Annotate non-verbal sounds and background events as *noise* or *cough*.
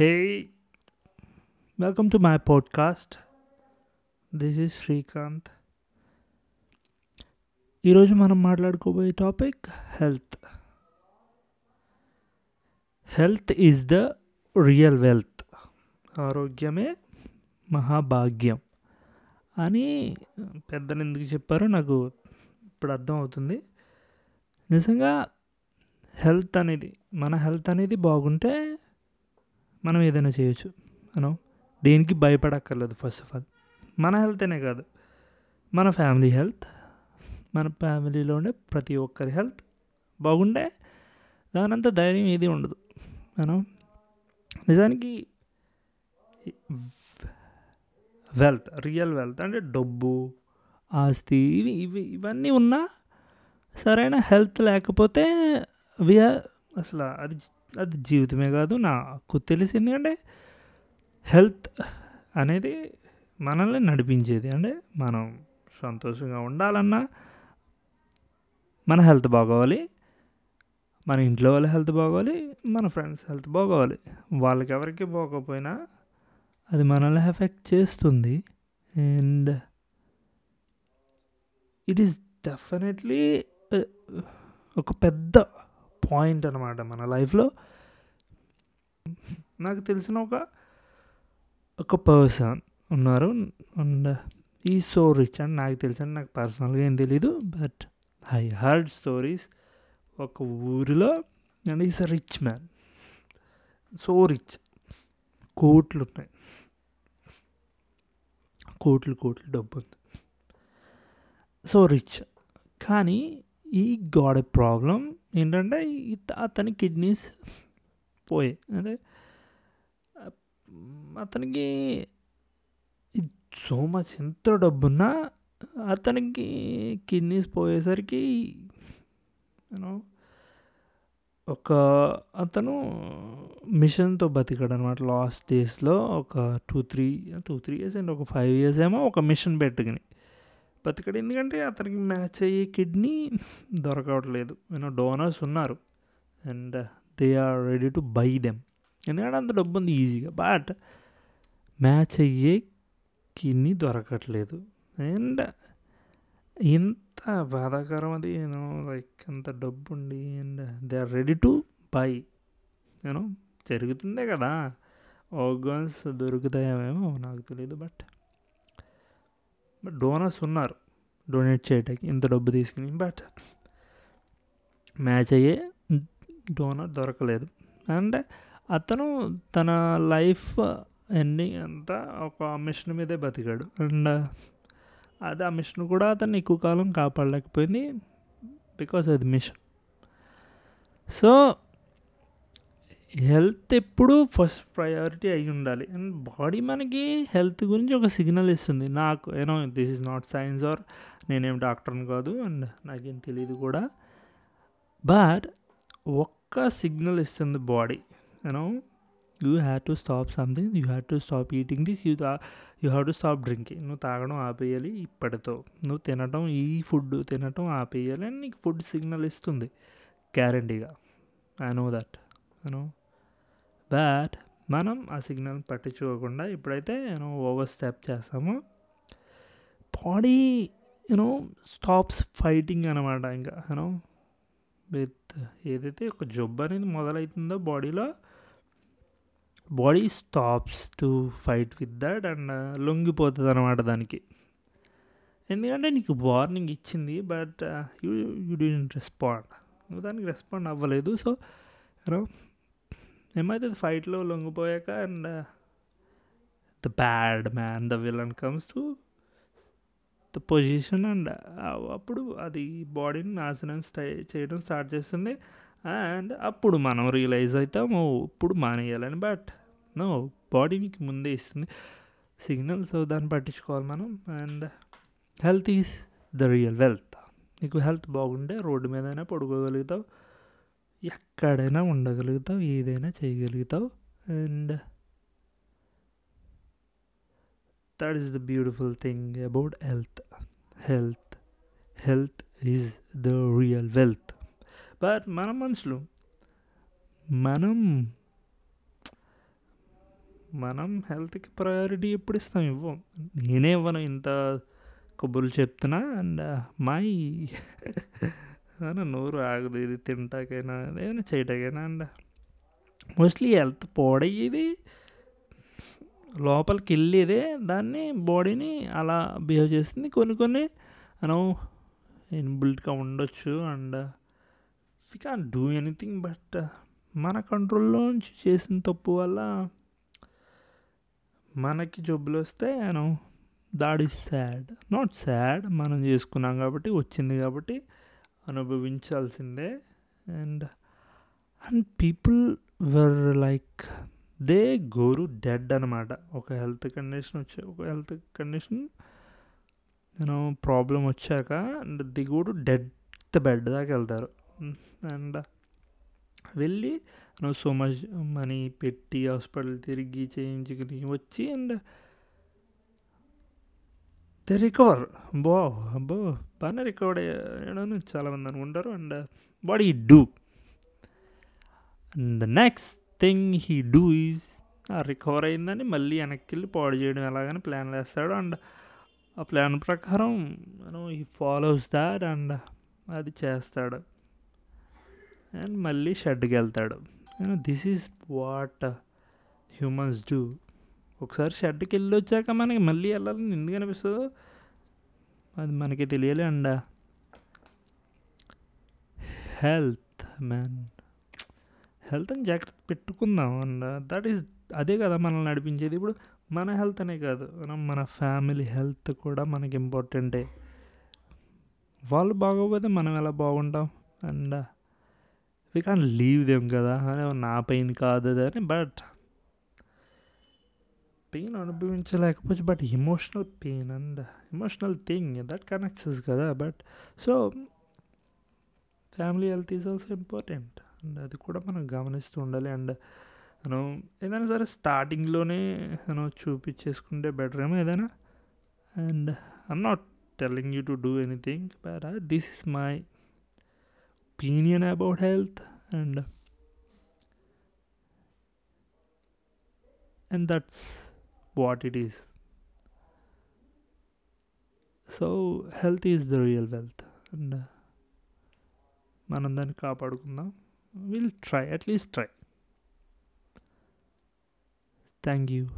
Hey, welcome to my podcast. This is Srikanth ఈరోజు మనం మాట్లాడుకోబోయే topic health health is the real wealth ఆరోగ్యమే మహాభాగ్యం. అని పెద్దలు ఎందుకు చెప్పారో నాకు ఇప్పుడు అర్థం అవుతుంది నిజంగా హెల్త్ అనేది మన హెల్త్ అనేది బాగుంటే మనం ఏదైనా చేయొచ్చు. మనం దేనికి భయపడక్కర్లేదు ఫస్ట్ ఆఫ్ ఆల్ మన హెల్త్ అనే కాదు. మన ఫ్యామిలీ హెల్త్ మన ఫ్యామిలీలో ఉండే ప్రతి ఒక్కరి హెల్త్ బాగుండే. దానంత ధైర్యం ఏది ఉండదు. మనం నిజానికి వెల్త్ రియల్ వెల్త్ అంటే డబ్బు ఆస్తి ఇవి ఇవి ఇవన్నీ ఉన్నా సరైన హెల్త్ లేకపోతే వి అసలు అది అది జీవితమే కాదు నాకు తెలిసింది. అంటే హెల్త్ అనేది మనల్ని నడిపించేది. అంటే మనం సంతోషంగా ఉండాలన్నా మన హెల్త్ బాగోవాలి. మన ఇంట్లో వాళ్ళ హెల్త్ బాగోవాలి. మన ఫ్రెండ్స్ హెల్త్ బాగోవాలి. వాళ్ళకి ఎవరికి బాగోకపోయినా అది మనల్ని ఎఫెక్ట్ చేస్తుంది. అండ్ ఇట్ ఈస్ డెఫినెట్లీ ఒక పెద్ద పాయింట్ అనమాట మన లైఫ్లో. నాకు తెలిసిన ఒక ఒక పర్సన్ ఉన్నారు. అండ్ ఈ సో రిచ్ అని నాకు తెలిసిన నాకు పర్సనల్గా ఏం తెలీదు బట్ ఐ హర్డ్ స్టోరీస్ ఒక ఊరిలో. And is a rich man. So rich. కోట్లు ఉన్నాయి. కోట్లు కోట్లు డబ్బు ఉంది. So rich. కానీ ఈ గాడ్ ఎ ప్రాబ్లం ఏంటంటే అతని కిడ్నీస్ పోయాయి. అంటే అతనికి సో మచ్ ఎంత డబ్బున్నా అతనికి కిడ్నీస్ పోయేసరికి నేను ఒక అతను మిషన్తో బతికాడు అనమాట లాస్ట్ డేస్లో. ఒక two three two three years and ఒక ఫైవ్ ఇయర్స్ ఏమో ఒక మిషన్ పెట్టుకుని. బతికాడు. ఎందుకంటే అతనికి మ్యాచ్ అయ్యే కిడ్నీ దొరకవట్లేదు. యూనో డోనర్స్ ఉన్నారు. And they are ready to buy them. ఎందుకంటే అంత డబ్బు ఉంది ఈజీగా. బట్ మ్యాచ్ అయ్యే కిడ్నీ దొరకట్లేదు. అండ్ ఇంత బాధాకరం అది. నేను లైక్ అంత డబ్బు ఉండి and they are ready to buy. నేను జరుగుతుందే కదా. ఆర్గన్స్ దొరుకుతాయేమేమో నాకు తెలియదు బట్ బట్ డోనర్స్ ఉన్నారు. డొనేట్ చేయడానికి ఇంత డబ్బు తీసుకుని బట్ మ్యాచ్ అయ్యే డోనర్ దొరకలేదు. అండ్ అతను తన లైఫ్ ఎండింగ్ అంతా ఒక మిషన్ మీదే బతికాడు. అండ్ అది ఆ మిషన్ కూడా అతను ఎక్కువ కాలం కాపాడలేకపోయింది బికాస్ అది మిషన్. సో హెల్త్ ఎప్పుడూ ఫస్ట్ ప్రయారిటీ అయి ఉండాలి. అండ్ బాడీ మనకి హెల్త్ గురించి ఒక సిగ్నల్ ఇస్తుంది. నాకు you know this is not science or నేనేం డాక్టర్ని కాదు. అండ్ నాకేం తెలియదు కూడా. బట్ ఒక్క సిగ్నల్ ఇస్తుంది body. You know you have to stop something you have to stop eating this you you have to stop drinking నువ్వు తాగడం ఆపేయాలి ఇప్పటితో. నువ్వు తినటం ఈ ఫుడ్ తినటం ఆపేయాలి. అని నీకు ఫుడ్ సిగ్నల్ ఇస్తుంది. గ్యారంటీగా I know that you know but మనం ఆ సిగ్నల్ పట్టించుకోకుండా ఇప్పుడైతే నేను ఓవర్ స్టెప్ చేస్తామో. Body you know stops fighting అనమాట ఇంకా యూనో విత్ ఏదైతే ఒక జబ్బు అనేది మొదలవుతుందో బాడీలో body stops to fight with that and లొంగిపోతుంది అనమాట దానికి. ఎందుకంటే నీకు వార్నింగ్ ఇచ్చింది but you you did respond నువ్వు దానికి రెస్పాండ్ అవ్వలేదు. సో యూనో ఏమైతే ఫైట్లో లొంగిపోయాక and the bad man the villain comes to the position and అప్పుడు అది బాడీని నాశనం స్టై చేయడం స్టార్ట్ చేస్తుంది. అండ్ అప్పుడు మనం రియలైజ్ అవుతాము ఇప్పుడు మానేయాలని బట్ నో బాడీ మీకు ముందే ఇస్తుంది. సిగ్నల్ సో దాన్ని పట్టించుకోవాలి మనం. And health is the real wealth నీకు హెల్త్ బాగుంటే రోడ్డు మీదైనా పడుకోగలుగుతావు. ఎక్కడైనా ఉండగలుగుతావు ఏదైనా చేయగలుగుతావు. And that is the beautiful thing about health health health is the real wealth but మన మనుషులు మనం మనం హెల్త్కి ప్రయారిటీ ఎప్పుడు ఇస్తాం ఇవ్వం? నేనే ఇవ్వను ఇంత కబుర్లు చెప్తున్నా. అండ్ uh, మై *laughs* నోరు ఆగదు. ఇది తింటాకైనా ఏదైనా చేయటాకైనా అండి. మోస్ట్లీ హెల్త్ పాడయ్యేది లోపలికి వెళ్ళేదే దాన్ని బాడీని అలా బిహేవ్ చేస్తుంది. కొన్ని కొన్ని మనం ఇన్బిల్ట్గా ఉండొచ్చు and we can do anything but మన కంట్రోల్లో నుంచి చేసిన తప్పు వల్ల మనకి జబ్బులు వస్తే మనం that is sad not sad మనం చేసుకున్నాం కాబట్టి వచ్చింది కాబట్టి అనుభవించాల్సిందే. And and people were like they go dead అనమాట ఒక హెల్త్ కండిషన్ వచ్చే ఒక హెల్త్ కండిషన్ నేను ప్రాబ్లం వచ్చాక and the go dead bed దాకా వెళ్తారు. అండ్ వెళ్ళి నువ్వు సో మచ్ మనీ పెట్టి హాస్పిటల్ తిరిగి చేయించుకుని వచ్చి అండ్ దే రికవర్ బో అబ్బో బాగానే రికవర్ అయ్యాడని చాలామంది అనుకుంటారు and what he do and the next thing he do is recover అయిందని మళ్ళీ వెనక్కి వెళ్ళి పాడు చేయడం ఎలాగని ప్లాన్ వేస్తాడు అండ్ ఆ ప్లాన్ ప్రకారం మనం ఈ ఫాలోస్ దాట్ అండ్ అది చేస్తాడు. అండ్ మళ్ళీ షెడ్కి వెళ్తాడు. This is what humans do ఒకసారి షెడ్కి వెళ్ళి వచ్చాక మనకి మళ్ళీ వెళ్ళాలని ఎందుకు అనిపిస్తుందో అది మనకి తెలియలే అండ. Health man. హెల్త్ అని జాగ్రత్త పెట్టుకుందాం అండ్. దట్ ఈస్ అదే కదా మనల్ని నడిపించేది. ఇప్పుడు మన హెల్త్ అనే కాదు. మనం మన ఫ్యామిలీ హెల్త్ కూడా మనకి ఇంపార్టెంటే. వాళ్ళు బాగోపోతే మనం ఎలా బాగుంటాం and. We can leave them కదా. నా పెయిన్ కాదు అని. But pain అనుభవించలేకపోవచ్చు but emotional pain and emotional thing that connects కదా but so family health is also important and అది కూడా మనం గమనిస్తూ ఉండాలి అండ్ మనం ఏదైనా సరే స్టార్టింగ్లోనే మనం చూపించేసుకుంటే బెటర్ ఏమో ఏదైనా and I'm not telling you to do anything but this is my opinion about health and and that's what it is so health is the real wealth and మనం దాన్ని కాపాడుకుందాం. Will try at least try thank you